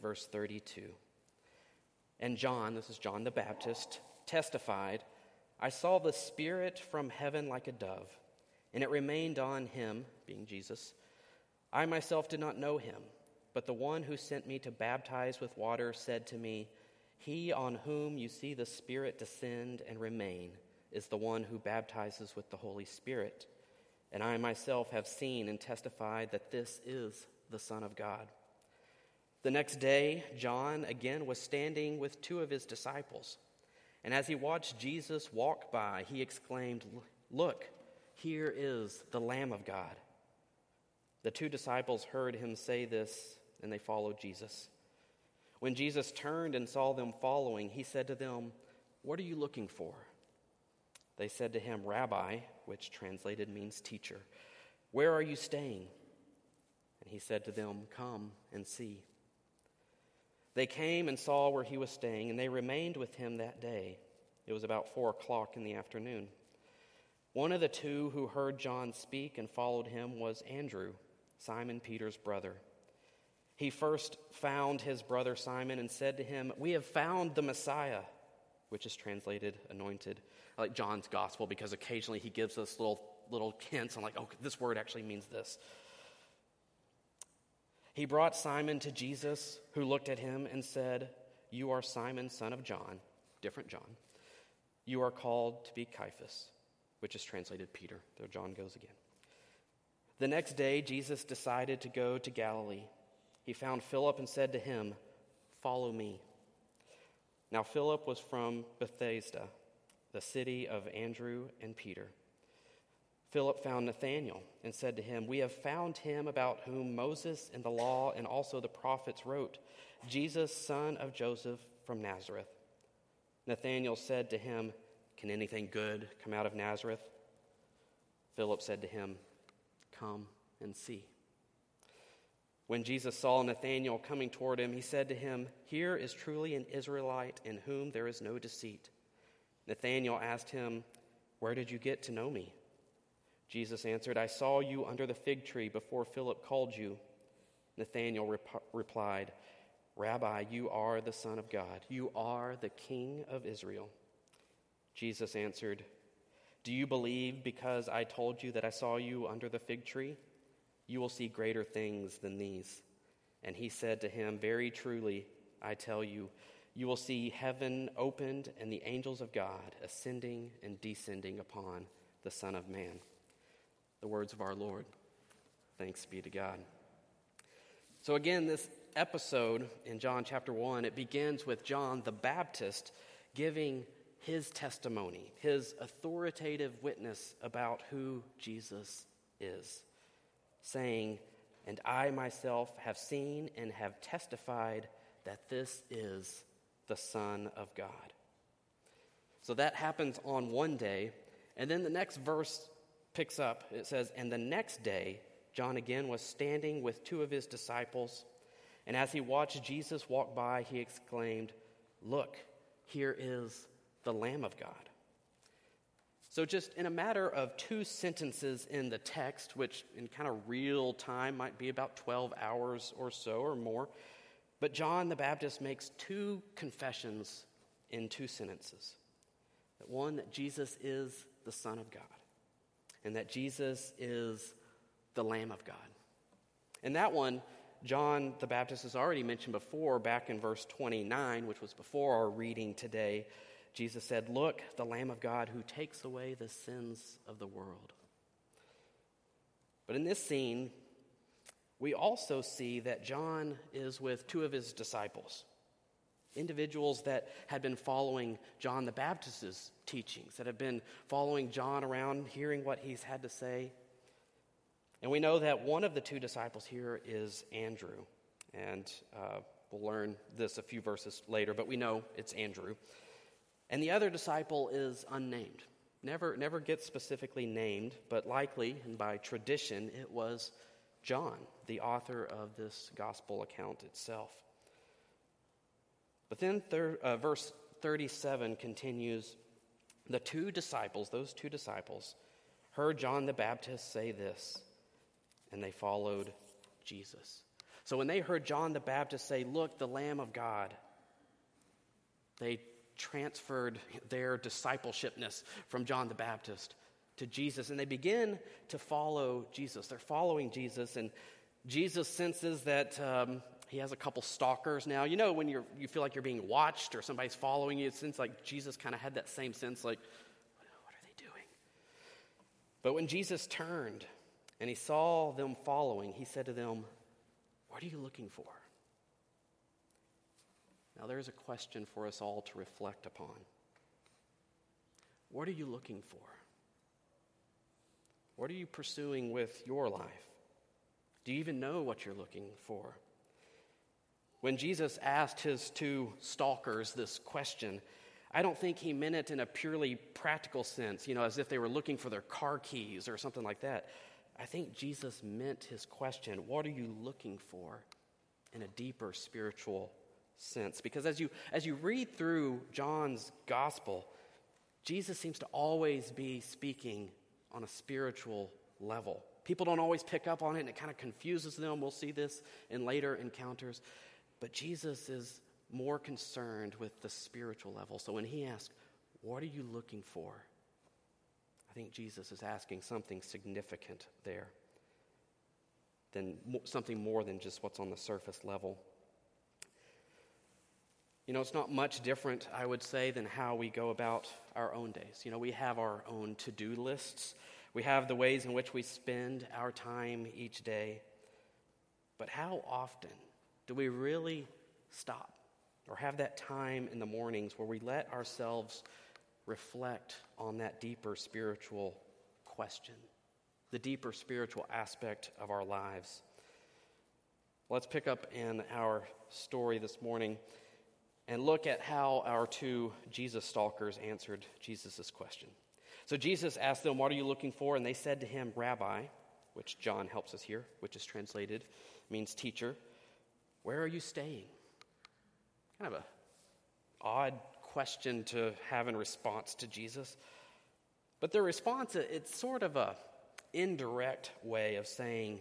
verse 32. And John, this is John the Baptist, testified, I saw the Spirit from heaven like a dove, and it remained on him, being Jesus. I myself did not know him, but the one who sent me to baptize with water said to me, He on whom you see the Spirit descend and remain is the one who baptizes with the Holy Spirit. And I myself have seen and testified that this is the Son of God. The next day, John again was standing with two of his disciples. And as he watched Jesus walk by, he exclaimed, Look, here is the Lamb of God. The two disciples heard him say this, and they followed Jesus. When Jesus turned and saw them following, he said to them, What are you looking for? They said to him, Rabbi, which translated means teacher, where are you staying? And he said to them, Come and see. They came and saw where he was staying, and they remained with him that day. It was about four o'clock in the afternoon. One of the two who heard John speak and followed him was Andrew, Simon Peter's brother. He first found his brother Simon and said to him, We have found the Messiah, which is translated anointed like John's gospel because occasionally he gives us little little hints on like, oh, this word actually means this. He brought Simon to Jesus, who looked at him and said, You are Simon, son of John, different John. You are called to be Cephas, which is translated Peter. There John goes again. The next day, Jesus decided to go to Galilee. He found Philip and said to him, Follow me. Now, Philip was from Bethsaida the city of Andrew and Peter. Philip found Nathanael and said to him, We have found him about whom Moses and the law and also the prophets wrote, Jesus, son of Joseph from Nazareth. Nathanael said to him, Can anything good come out of Nazareth? Philip said to him, Come and see. When Jesus saw Nathanael coming toward him, he said to him, Here is truly an Israelite in whom there is no deceit. Nathanael asked him, Where did you get to know me? Jesus answered, I saw you under the fig tree before Philip called you. Nathanael rep- replied, Rabbi, you are the Son of God. You are the King of Israel. Jesus answered, Do you believe because I told you that I saw you under the fig tree? You will see greater things than these. And he said to him, Very truly, I tell you, you will see heaven opened and the angels of God ascending and descending upon the Son of Man. The words of our Lord. Thanks be to God. So, again, this episode in John chapter 1, it begins with John the Baptist giving his testimony, his authoritative witness about who Jesus is, saying, And I myself have seen and have testified that this is the Son of God. So that happens on one day. And then the next verse picks up. It says, And the next day, John again was standing with two of his disciples. And as he watched Jesus walk by, he exclaimed, Look, here is the Lamb of God. So, just in a matter of two sentences in the text, which in kind of real time might be about 12 hours or so or more, but John the Baptist makes two confessions in two sentences. That one, that Jesus is the Son of God, and that Jesus is the Lamb of God. And that one, John the Baptist has already mentioned before, back in verse 29, which was before our reading today. Jesus said, Look, the Lamb of God who takes away the sins of the world. But in this scene, we also see that John is with two of his disciples, individuals that had been following John the Baptist's teachings, that have been following John around, hearing what he's had to say. And we know that one of the two disciples here is Andrew. And uh, we'll learn this a few verses later, but we know it's Andrew. And the other disciple is unnamed. Never, never gets specifically named, but likely, and by tradition, it was John, the author of this gospel account itself. But then thir- uh, verse 37 continues The two disciples, those two disciples, heard John the Baptist say this, and they followed Jesus. So when they heard John the Baptist say, Look, the Lamb of God, they transferred their discipleshipness from John the Baptist to Jesus, and they begin to follow Jesus. They're following Jesus, and Jesus senses that um, he has a couple stalkers now. You know, when you're, you feel like you're being watched or somebody's following you, seems like Jesus kind of had that same sense like, what are they doing? But when Jesus turned and he saw them following, he said to them, What are you looking for? Now, there's a question for us all to reflect upon. What are you looking for? What are you pursuing with your life? Do you even know what you're looking for? When Jesus asked his two stalkers this question, I don't think he meant it in a purely practical sense, you know, as if they were looking for their car keys or something like that. I think Jesus meant his question, What are you looking for? in a deeper spiritual sense. Because as you, as you read through John's gospel, Jesus seems to always be speaking on a spiritual level. People don't always pick up on it and it kind of confuses them. We'll see this in later encounters. But Jesus is more concerned with the spiritual level. So when he asks, What are you looking for? I think Jesus is asking something significant there, than something more than just what's on the surface level. You know, it's not much different, I would say, than how we go about our own days. You know, we have our own to do lists, we have the ways in which we spend our time each day. But how often do we really stop or have that time in the mornings where we let ourselves reflect on that deeper spiritual question, the deeper spiritual aspect of our lives? Let's pick up in our story this morning and look at how our two Jesus stalkers answered Jesus' question. So Jesus asked them, What are you looking for? And they said to him, Rabbi, which John helps us here, which is translated, means teacher. Where are you staying? Kind of a odd question to have in response to Jesus. But their response, it's sort of a indirect way of saying,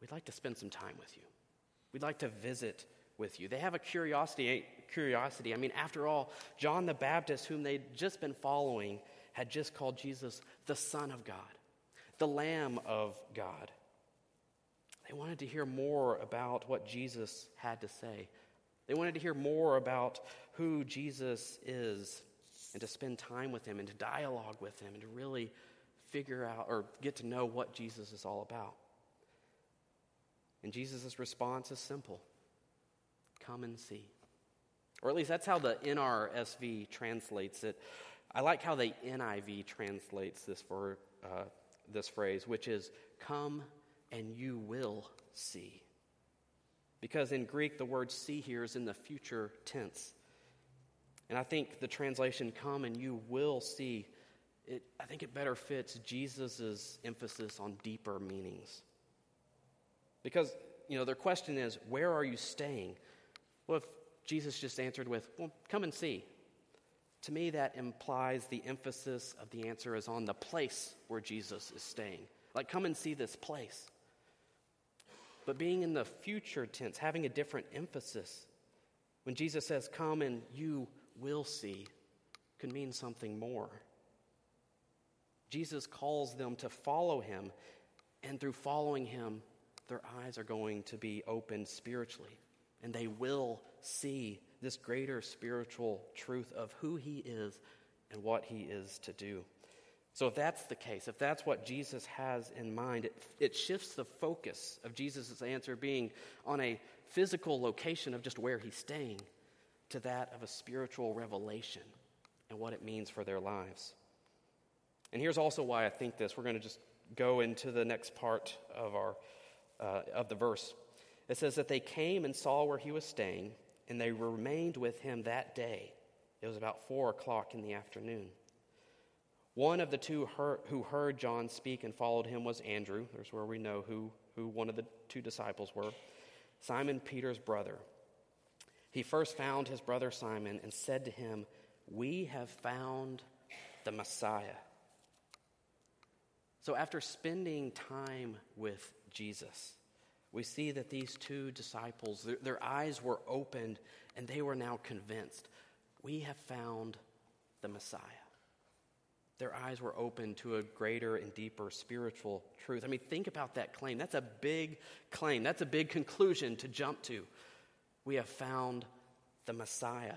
We'd like to spend some time with you. We'd like to visit with you. They have a curiosity. Curiosity. I mean, after all, John the Baptist, whom they'd just been following, had just called Jesus the Son of God, the Lamb of God. They wanted to hear more about what Jesus had to say. They wanted to hear more about who Jesus is and to spend time with him and to dialogue with him and to really figure out or get to know what Jesus is all about. And Jesus' response is simple come and see. Or at least that's how the NRSV translates it. I like how the NIV translates this, for, uh, this phrase, which is come and you will see. Because in Greek, the word see here is in the future tense. And I think the translation come and you will see, it, I think it better fits Jesus' emphasis on deeper meanings. Because, you know, their question is, where are you staying? Well, if Jesus just answered with, well, come and see, to me that implies the emphasis of the answer is on the place where Jesus is staying. Like, come and see this place. But being in the future tense, having a different emphasis, when Jesus says, Come and you will see, could mean something more. Jesus calls them to follow him, and through following him, their eyes are going to be opened spiritually, and they will see this greater spiritual truth of who he is and what he is to do. So, if that's the case, if that's what Jesus has in mind, it, it shifts the focus of Jesus' answer being on a physical location of just where he's staying to that of a spiritual revelation and what it means for their lives. And here's also why I think this. We're going to just go into the next part of, our, uh, of the verse. It says that they came and saw where he was staying, and they remained with him that day. It was about four o'clock in the afternoon. One of the two who heard John speak and followed him was Andrew. There's where we know who, who one of the two disciples were Simon Peter's brother. He first found his brother Simon and said to him, We have found the Messiah. So, after spending time with Jesus, we see that these two disciples, their, their eyes were opened and they were now convinced we have found the Messiah. Their eyes were open to a greater and deeper spiritual truth. I mean, think about that claim. That's a big claim. That's a big conclusion to jump to. We have found the Messiah.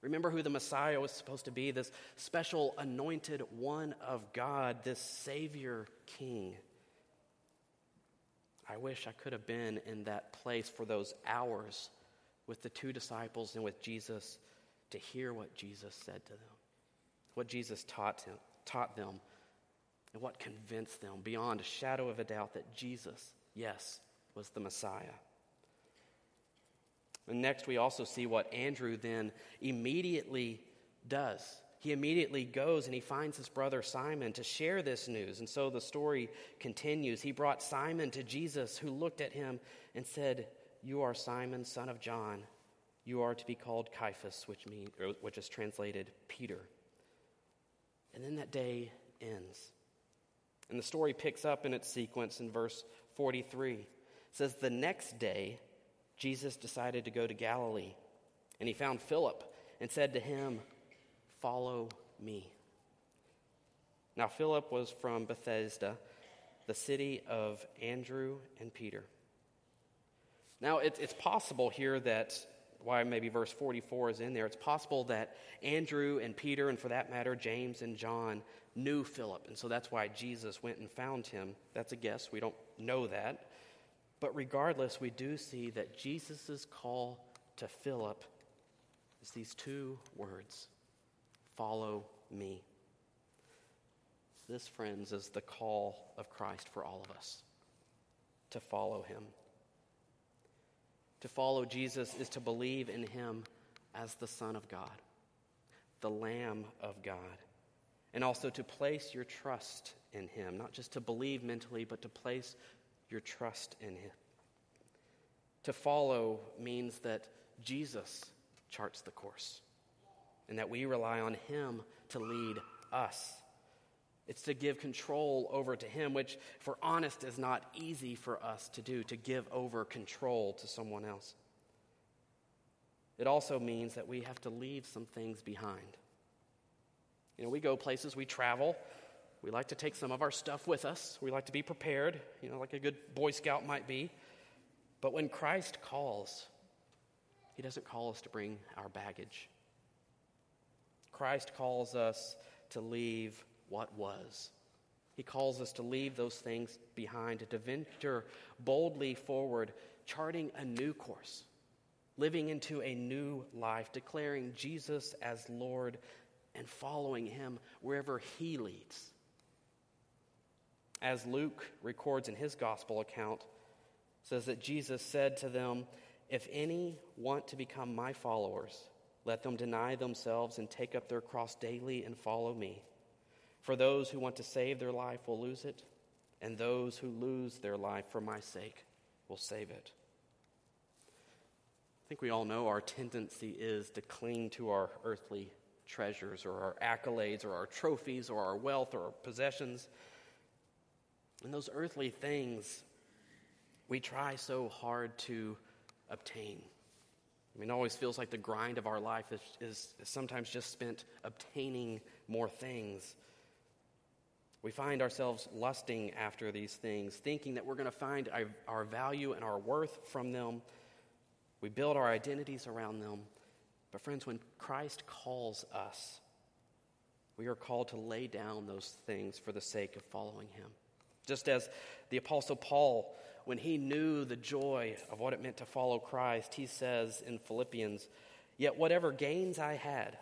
Remember who the Messiah was supposed to be this special anointed one of God, this Savior King. I wish I could have been in that place for those hours with the two disciples and with Jesus to hear what Jesus said to them, what Jesus taught, him, taught them, and what convinced them beyond a shadow of a doubt that Jesus, yes, was the Messiah. And next, we also see what Andrew then immediately does. He immediately goes and he finds his brother Simon to share this news. And so the story continues. He brought Simon to Jesus, who looked at him and said, You are Simon, son of John. You are to be called Cephas, which, mean, which is translated Peter. And then that day ends. And the story picks up in its sequence in verse 43. It says, The next day, Jesus decided to go to Galilee, and he found Philip and said to him, Follow me. Now, Philip was from Bethsaida, the city of Andrew and Peter. Now, it's, it's possible here that, why maybe verse 44 is in there, it's possible that Andrew and Peter, and for that matter, James and John, knew Philip. And so that's why Jesus went and found him. That's a guess. We don't know that. But regardless, we do see that Jesus' call to Philip is these two words Follow me. This, friends, is the call of Christ for all of us to follow him. To follow Jesus is to believe in him as the Son of God, the Lamb of God, and also to place your trust in him, not just to believe mentally, but to place your trust in him. To follow means that Jesus charts the course and that we rely on Him to lead us. It's to give control over to Him, which, if we're honest, is not easy for us to do, to give over control to someone else. It also means that we have to leave some things behind. You know, we go places, we travel, we like to take some of our stuff with us, we like to be prepared, you know, like a good Boy Scout might be. But when Christ calls, He doesn't call us to bring our baggage. Christ calls us to leave what was. He calls us to leave those things behind, to venture boldly forward, charting a new course, living into a new life, declaring Jesus as Lord and following him wherever he leads. As Luke records in his gospel account, says that Jesus said to them, If any want to become my followers, let them deny themselves and take up their cross daily and follow me. For those who want to save their life will lose it, and those who lose their life for my sake will save it. I think we all know our tendency is to cling to our earthly treasures or our accolades or our trophies or our wealth or our possessions. And those earthly things we try so hard to obtain. I mean, it always feels like the grind of our life is, is, is sometimes just spent obtaining more things. We find ourselves lusting after these things, thinking that we're going to find our, our value and our worth from them. We build our identities around them. But, friends, when Christ calls us, we are called to lay down those things for the sake of following him. Just as the Apostle Paul when he knew the joy of what it meant to follow Christ, he says in Philippians, Yet whatever gains I had,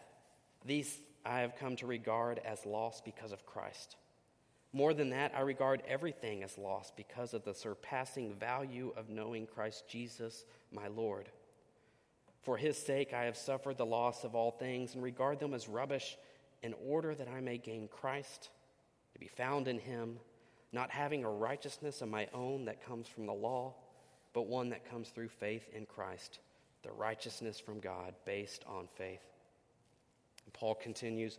these I have come to regard as loss because of Christ. More than that, I regard everything as loss because of the surpassing value of knowing Christ Jesus, my Lord. For his sake, I have suffered the loss of all things and regard them as rubbish in order that I may gain Christ, to be found in him not having a righteousness of my own that comes from the law, but one that comes through faith in Christ, the righteousness from God based on faith. And Paul continues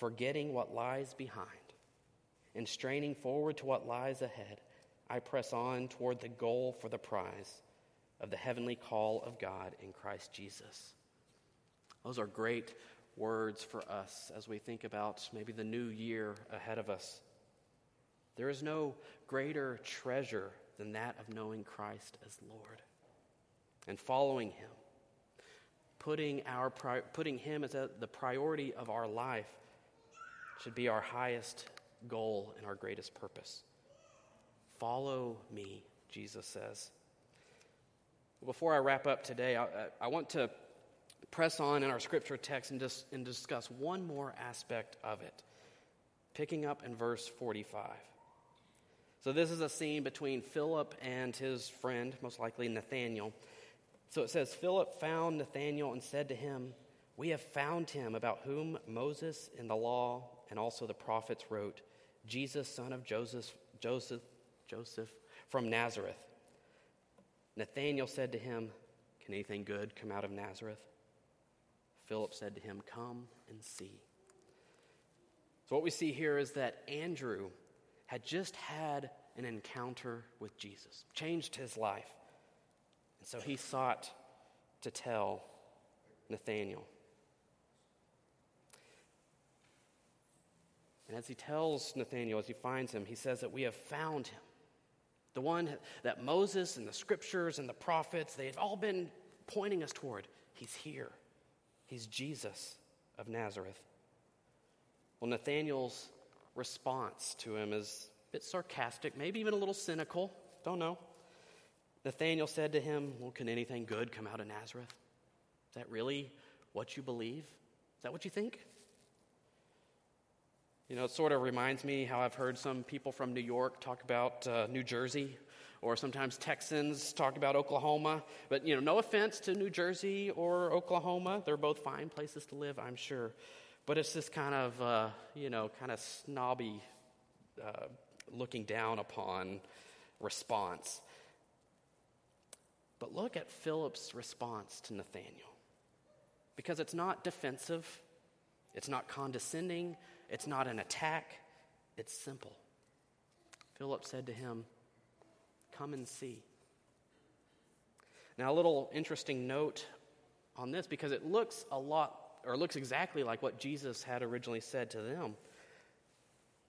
forgetting what lies behind and straining forward to what lies ahead. I press on toward the goal for the prize of the heavenly call of God in Christ Jesus. Those are great words for us as we think about maybe the new year ahead of us. There is no greater treasure than that of knowing Christ as Lord and following Him, putting, our, putting Him as a, the priority of our life should be our highest goal and our greatest purpose. Follow me, Jesus says. Before I wrap up today, I, I want to press on in our scripture text and, dis, and discuss one more aspect of it, picking up in verse 45. So, this is a scene between Philip and his friend, most likely Nathanael. So it says Philip found Nathanael and said to him, We have found him about whom Moses in the law and also the prophets wrote, Jesus, son of Joseph, Joseph, Joseph from Nazareth. Nathanael said to him, Can anything good come out of Nazareth? Philip said to him, Come and see. So, what we see here is that Andrew had just had an encounter with Jesus, changed his life. And so he sought to tell Nathanael. And as he tells Nathanael, as he finds him, he says that we have found him. The one that Moses and the scriptures and the prophets, they've all been pointing us toward. He's here. He's Jesus of Nazareth. Well, Nathanael's response to him is a bit sarcastic, maybe even a little cynical. Don't know. Nathanael said to him, Well, can anything good come out of Nazareth? Is that really what you believe? Is that what you think? You know, it sort of reminds me how I've heard some people from New York talk about uh, New Jersey, or sometimes Texans talk about Oklahoma. But, you know, no offense to New Jersey or Oklahoma. They're both fine places to live, I'm sure. But it's this kind of, uh, you know, kind of snobby uh, looking down upon response. But look at Philip's response to Nathanael, Because it's not defensive, it's not condescending, it's not an attack, it's simple. Philip said to him, Come and see. Now, a little interesting note on this because it looks a lot, or looks exactly like what Jesus had originally said to them.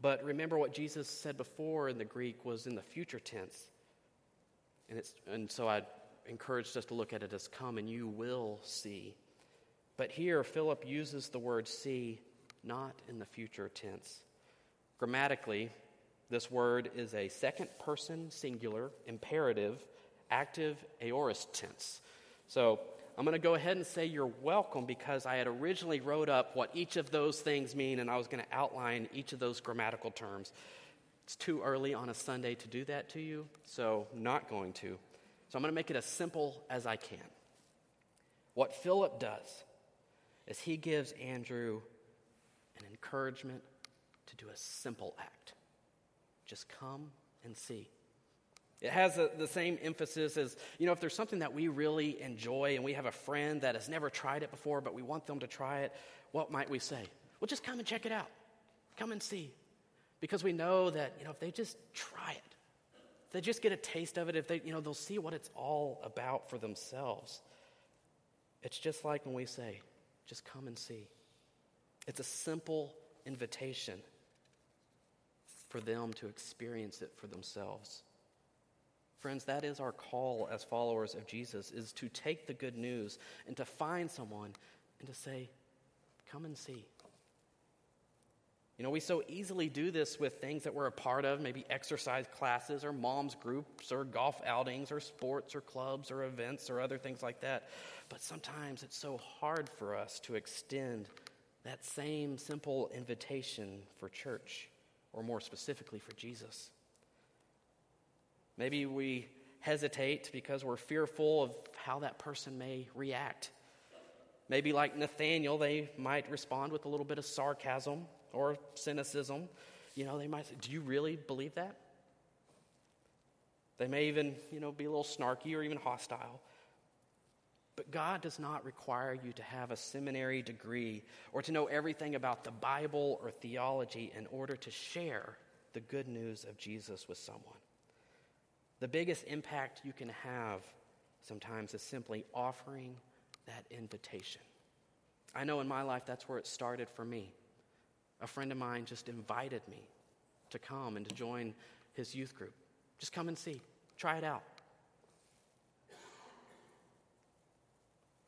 But remember what Jesus said before in the Greek was in the future tense. And, it's, and so I encouraged us to look at it as come and you will see. But here, Philip uses the word see not in the future tense. Grammatically, this word is a second person singular imperative active aorist tense. So I'm going to go ahead and say you're welcome because I had originally wrote up what each of those things mean and I was going to outline each of those grammatical terms. It's too early on a Sunday to do that to you, so not going to. So I'm going to make it as simple as I can. What Philip does is he gives Andrew an encouragement to do a simple act just come and see. It has a, the same emphasis as, you know, if there's something that we really enjoy and we have a friend that has never tried it before, but we want them to try it, what might we say? Well, just come and check it out. Come and see. Because we know that, you know, if they just try it, if they just get a taste of it, if they, you know, they'll see what it's all about for themselves. It's just like when we say, just come and see. It's a simple invitation for them to experience it for themselves. Friends, that is our call as followers of Jesus is to take the good news and to find someone and to say, "Come and see." You know, we so easily do this with things that we're a part of, maybe exercise classes or mom's groups or golf outings or sports or clubs or events or other things like that. But sometimes it's so hard for us to extend that same simple invitation for church, or more specifically for Jesus. Maybe we hesitate because we're fearful of how that person may react. Maybe, like Nathanael, they might respond with a little bit of sarcasm or cynicism. You know, they might say, Do you really believe that? They may even, you know, be a little snarky or even hostile. But God does not require you to have a seminary degree or to know everything about the Bible or theology in order to share the good news of Jesus with someone. The biggest impact you can have sometimes is simply offering that invitation. I know in my life that's where it started for me. A friend of mine just invited me to come and to join his youth group. Just come and see, try it out.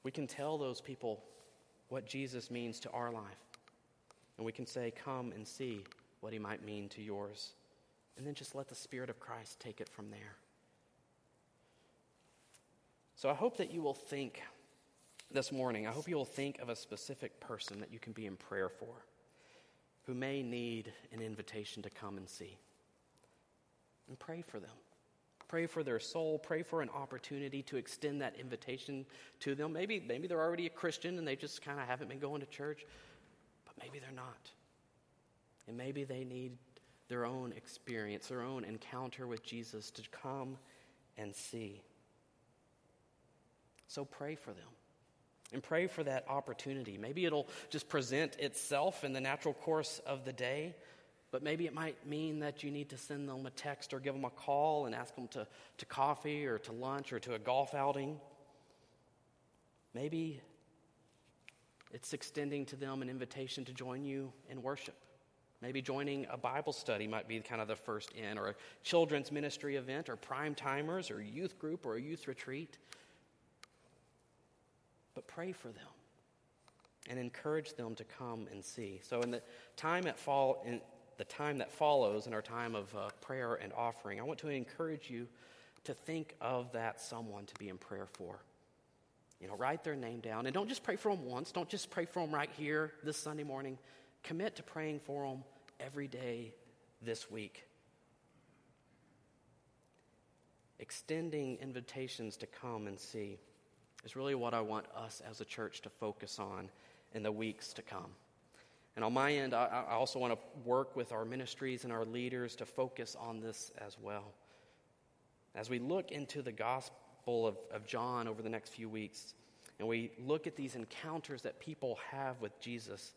We can tell those people what Jesus means to our life. And we can say, Come and see what he might mean to yours. And then just let the Spirit of Christ take it from there. So I hope that you will think this morning, I hope you will think of a specific person that you can be in prayer for who may need an invitation to come and see. And pray for them. Pray for their soul. Pray for an opportunity to extend that invitation to them. Maybe, maybe they're already a Christian and they just kind of haven't been going to church, but maybe they're not. And maybe they need their own experience, their own encounter with Jesus to come and see. So pray for them and pray for that opportunity. Maybe it'll just present itself in the natural course of the day. But maybe it might mean that you need to send them a text or give them a call and ask them to, to coffee or to lunch or to a golf outing. Maybe it's extending to them an invitation to join you in worship. Maybe joining a Bible study might be kind of the first in, or a children's ministry event, or prime timers, or youth group, or a youth retreat. But pray for them and encourage them to come and see. So, in the time at fall, in, the time that follows in our time of uh, prayer and offering, I want to encourage you to think of that someone to be in prayer for. You know, write their name down. And don't just pray for them once. Don't just pray for them right here this Sunday morning. Commit to praying for them every day this week. Extending invitations to come and see is really what I want us as a church to focus on in the weeks to come. And on my end, I, I also want to work with our ministries and our leaders to focus on this as well. As we look into the Gospel of, of John over the next few weeks, and we look at these encounters that people have with Jesus,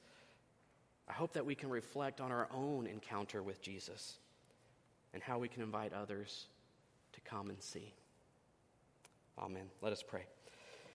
I hope that we can reflect on our own encounter with Jesus and how we can invite others to come and see. Amen. Let us pray.